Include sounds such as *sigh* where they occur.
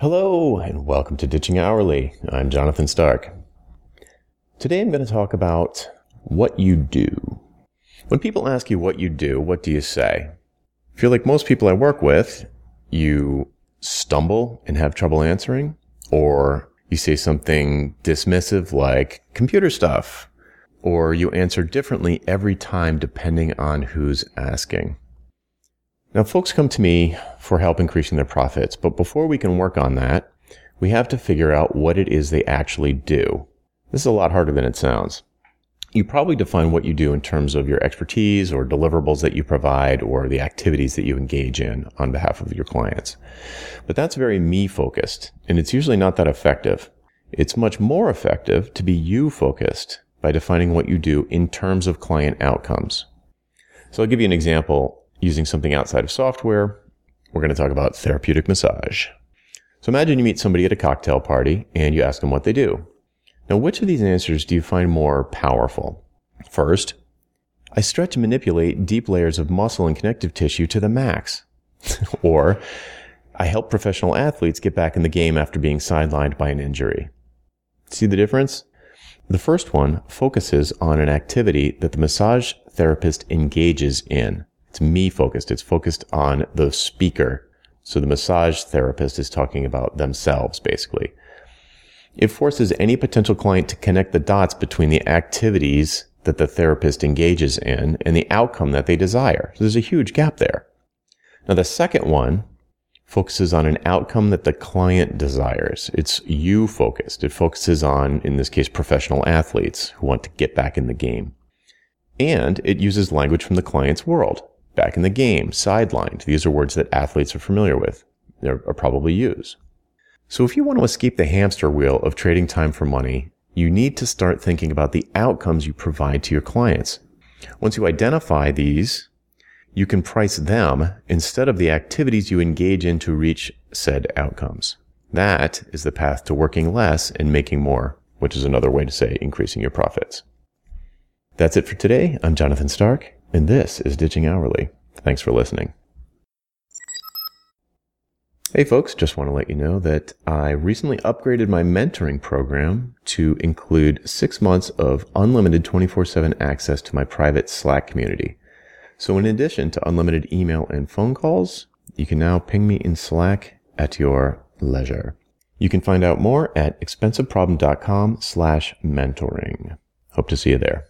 Hello, and welcome to Ditching Hourly. I'm Jonathan Stark. Today I'm going to talk about what you do. When people ask you what you do, what do you say? I feel like most people I work with, you stumble and have trouble answering, or you say something dismissive like computer stuff, or you answer differently every time depending on who's asking. Now, folks come to me for help increasing their profits, but before we can work on that, we have to figure out what it is they actually do. This is a lot harder than it sounds. You probably define what you do in terms of your expertise or deliverables that you provide or the activities that you engage in on behalf of your clients. But that's very me focused, and it's usually not that effective. It's much more effective to be you focused by defining what you do in terms of client outcomes. So I'll give you an example using something outside of software, we're going to talk about therapeutic massage. So imagine you meet somebody at a cocktail party and you ask them what they do. Now, which of these answers do you find more powerful? First, I stretch and manipulate deep layers of muscle and connective tissue to the max. *laughs* or, I help professional athletes get back in the game after being sidelined by an injury. See the difference? The first one focuses on an activity that the massage therapist engages in. It's me focused. It's focused on the speaker. So the massage therapist is talking about themselves, basically. It forces any potential client to connect the dots between the activities that the therapist engages in and the outcome that they desire. So there's a huge gap there. Now, the second one focuses on an outcome that the client desires. It's you focused. It focuses on, in this case, professional athletes who want to get back in the game. And it uses language from the client's world back in the game, sidelined. These are words that athletes are familiar with, are probably use. So if you want to escape the hamster wheel of trading time for money, you need to start thinking about the outcomes you provide to your clients. Once you identify these, you can price them instead of the activities you engage in to reach said outcomes. That is the path to working less and making more, which is another way to say increasing your profits. That's it for today. I'm Jonathan Stark, and this is Ditching Hourly. Thanks for listening. Hey folks, just want to let you know that I recently upgraded my mentoring program to include six months of unlimited 24 7 access to my private Slack community. So in addition to unlimited email and phone calls, you can now ping me in Slack at your leisure. You can find out more at expensiveproblem.com slash mentoring. Hope to see you there.